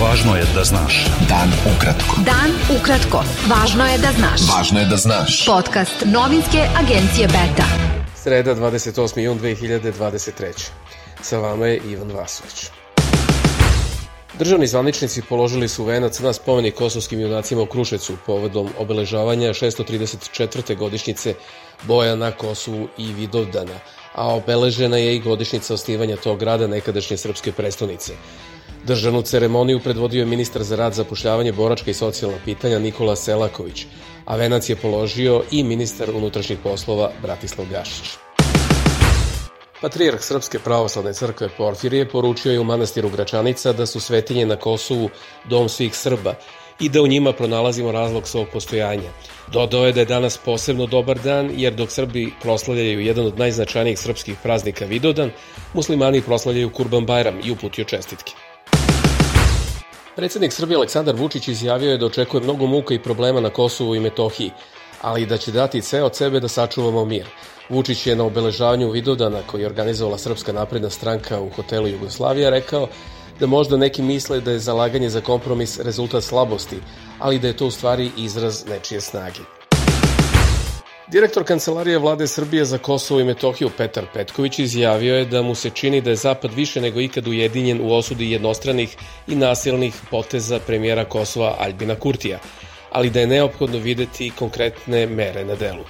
Važno je da znaš. Dan ukratko. Dan ukratko. Važno je da znaš. Važno je da znaš. Podcast novinske agencije Beta. Sreda 28. jun 2023. Sa vama je Ivan Vasović. Državni zvaničnici položili su venac na spomenik kosovskim junacima u Krušecu povodom obeležavanja 634. godišnjice boja na Kosovu i Vidovdana, a obeležena je i godišnjica osnivanja tog grada nekadašnje srpske prestonice. Državnu ceremoniju predvodio je ministar za rad, zapošljavanje, boračka i socijalna pitanja Nikola Selaković, a venac je položio i ministar unutrašnjih poslova Bratislav Gašić. Patrijarh Srpske pravoslavne crkve Porfirije poručio je u manastiru Gračanica da su svetinje na Kosovu dom svih Srba i da u njima pronalazimo razlog svog postojanja. Dodao je da je danas posebno dobar dan, jer dok Srbi proslavljaju jedan od najznačajnijih srpskih praznika Vidodan, muslimani proslavljaju Kurban Bajram i uputio čestitke. Predsednik Srbije Aleksandar Vučić izjavio je da očekuje mnogo muka i problema na Kosovu i Metohiji, ali da će dati sve od sebe da sačuvamo mir. Vučić je na obeležavanju Vidovdana koji je organizovala Srpska napredna stranka u hotelu Jugoslavija rekao da možda neki misle da je zalaganje za kompromis rezultat slabosti, ali da je to u stvari izraz nečije snage. Direktor Kancelarije vlade Srbije za Kosovo i Metohiju Petar Petković izjavio je da mu se čini da je Zapad više nego ikad ujedinjen u osudi jednostranih i nasilnih poteza premijera Kosova Albina Kurtija, ali da je neophodno videti konkretne mere na delu.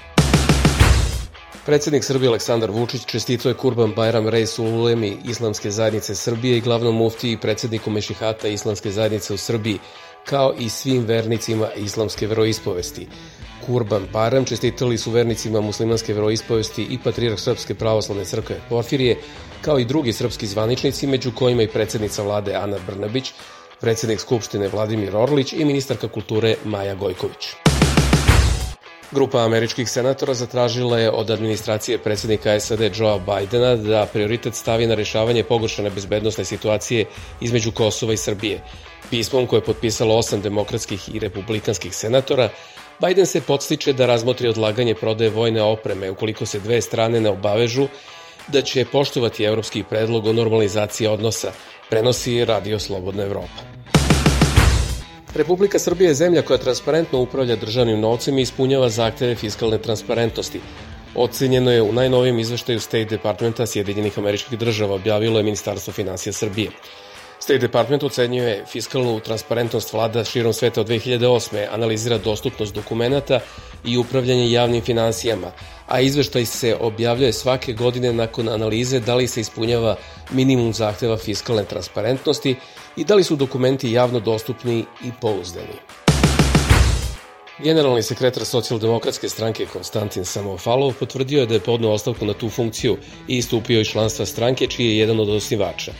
Predsednik Srbije Aleksandar Vučić čestito je Kurban Bajram Rejsu Ulemi Islamske zajednice Srbije i glavnom mufti i predsedniku Mešihata Islamske zajednice u Srbiji, kao i svim vernicima islamske veroispovesti. Kurban Bajram čestitali su vernicima muslimanske veroispovesti i patrijarh Srpske pravoslavne crkve Porfirije, kao i drugi srpski zvaničnici, među kojima i predsednica vlade Ana Brnabić, predsednik Skupštine Vladimir Orlić i ministarka kulture Maja Gojković. Grupa američkih senatora zatražila je od administracije predsednika SAD Joea Bidena da prioritet stavi na rešavanje pogoršane bezbednostne situacije između Kosova i Srbije. Pismom koje je potpisalo osam demokratskih i republikanskih senatora, Biden se podstiče da razmotri odlaganje prodaje vojne opreme ukoliko se dve strane ne obavežu da će poštovati evropski predlog o normalizaciji odnosa, prenosi Radio Slobodna Evropa. Republika Srbija je zemlja koja transparentno upravlja državnim novcem i ispunjava zahteve fiskalne transparentnosti. Ocenjeno je u najnovijem izveštaju State Departmenta Sjedinjenih američkih država, objavilo je Ministarstvo financija Srbije. State Department ocenjuje fiskalnu transparentnost vlada širom sveta od 2008. analizira dostupnost dokumenta i upravljanje javnim financijama, a izveštaj se objavljuje svake godine nakon analize da li se ispunjava minimum zahteva fiskalne transparentnosti i da li su dokumenti javno dostupni i pouzdani. Generalni sekretar socijaldemokratske stranke Konstantin Samofalov potvrdio je da je podneo ostavku na tu funkciju i istupio iz članstva stranke čiji je jedan od osnivača.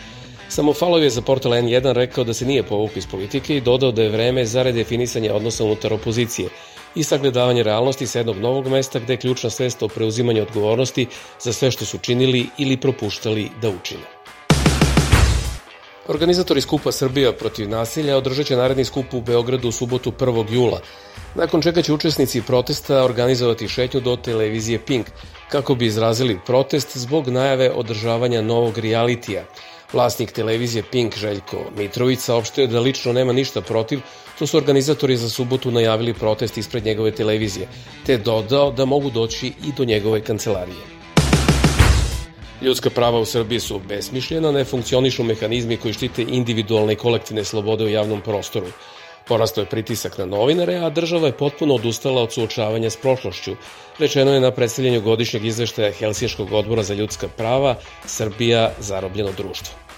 Samofalov je za portal N1 rekao da se nije povukao iz politike i dodao da je vreme za redefinisanje odnosa unutar opozicije i sagledavanje realnosti sa jednog novog mesta gde je ključna svesta o preuzimanju odgovornosti za sve što su činili ili propuštali da učine. Organizatori skupa Srbija protiv nasilja održat će naredni skup u Beogradu u subotu 1. jula, nakon čega će učesnici protesta organizovati šetnju do televizije Pink, kako bi izrazili protest zbog najave održavanja novog realitija. Vlasnik televizije Pink Željko Mitrović saopštio da lično nema ništa protiv, to su organizatori za subotu najavili protest ispred njegove televizije, te dodao da mogu doći i do njegove kancelarije. Ljudska prava u Srbiji su besmišljena, ne funkcionišu mehanizmi koji štite individualne i kolektivne slobode u javnom prostoru. Porastao je pritisak na novinare, a država je potpuno odustala od suočavanja s prošlošću. Rečeno je na predstavljanju godišnjeg izveštaja Helsiješkog odbora za ljudska prava Srbija zarobljeno društvo.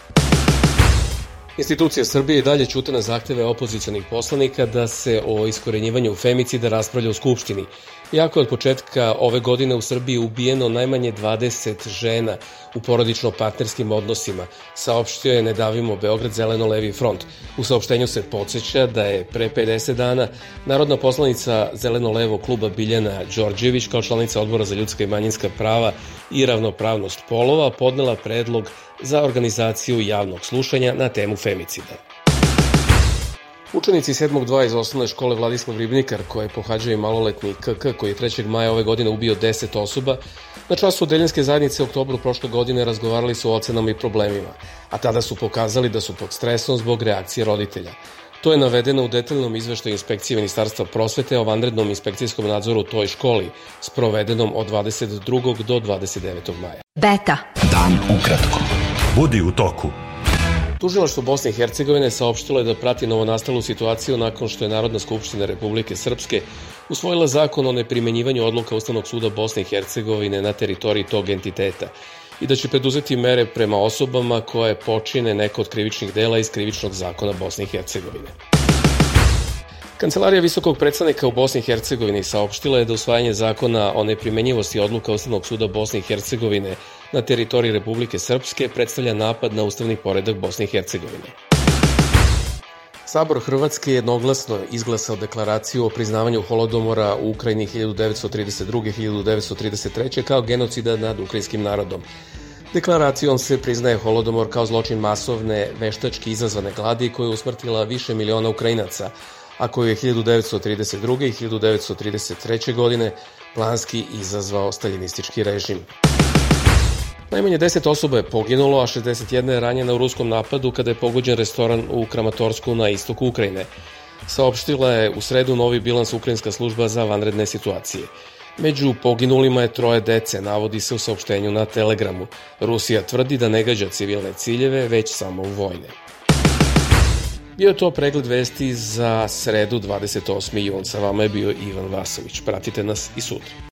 Institucija Srbije i dalje ćute na zahteve opozicijalnih poslanika da se o iskorenjivanju femicida raspravlja u Skupštini. Iako je od početka ove godine u Srbiji ubijeno najmanje 20 žena u porodično-partnerskim odnosima, saopštio je Nedavimo Beograd Zeleno-Levi front. U saopštenju se podsjeća da je pre 50 dana narodna poslanica Zeleno-Levo kluba Biljana Đorđević kao članica odbora za ljudska i manjinska prava i ravnopravnost polova podnela predlog za organizaciju javnog slušanja na temu femicida. Učenici 7.2 iz osnovne škole Vladislav Ribnikar, koje pohađaju maloletni KK, koji je 3. maja ove godine ubio 10 osoba, na času Deljenske zajednice u oktobru prošle godine razgovarali su o ocenama i problemima, a tada su pokazali da su pod stresom zbog reakcije roditelja. To je navedeno u detaljnom izveštaju inspekcije Ministarstva prosvete o vanrednom inspekcijskom nadzoru u toj školi, sprovedenom od 22. do 29. maja. Beta. Dan ukratko. Budi u toku. Tužilaštvo Bosne i Hercegovine saopštilo je da prati novonastalu situaciju nakon što je Narodna skupština Republike Srpske usvojila zakon o neprimenjivanju odluka Ustavnog suda Bosne i Hercegovine na teritoriji tog entiteta i da će preduzeti mere prema osobama koje počine neko od krivičnih dela iz krivičnog zakona Bosne i Hercegovine. Kancelarija visokog predstavnika u Bosni i Hercegovini saopštila je da usvajanje zakona o neprimenjivosti odluka Ustavnog suda Bosne i Hercegovine na teritoriji Republike Srpske predstavlja napad na ustavni poredak Bosne i Hercegovine. Sabor Hrvatske je jednoglasno izglasao deklaraciju o priznavanju holodomora u Ukrajini 1932-1933 kao genocida nad ukrajinskim narodom. Deklaracijom se priznaje holodomor kao zločin masovne, veštački izazvane gladi koja je usmrtila više miliona Ukrajinaca, a koju je 1932. i 1933. godine planski izazvao staljinistički režim. Najmanje 10 osoba je poginulo, a 61 je ranjena u ruskom napadu kada je pogođen restoran u Kramatorsku na istoku Ukrajine. Saopštila je u sredu novi bilans Ukrajinska služba za vanredne situacije. Među poginulima je troje dece, navodi se u saopštenju na Telegramu. Rusija tvrdi da ne gađa civilne ciljeve, već samo vojne. Bio je to pregled vesti za sredu 28. jun. Sa vama je bio Ivan Vasović. Pratite nas i sutra.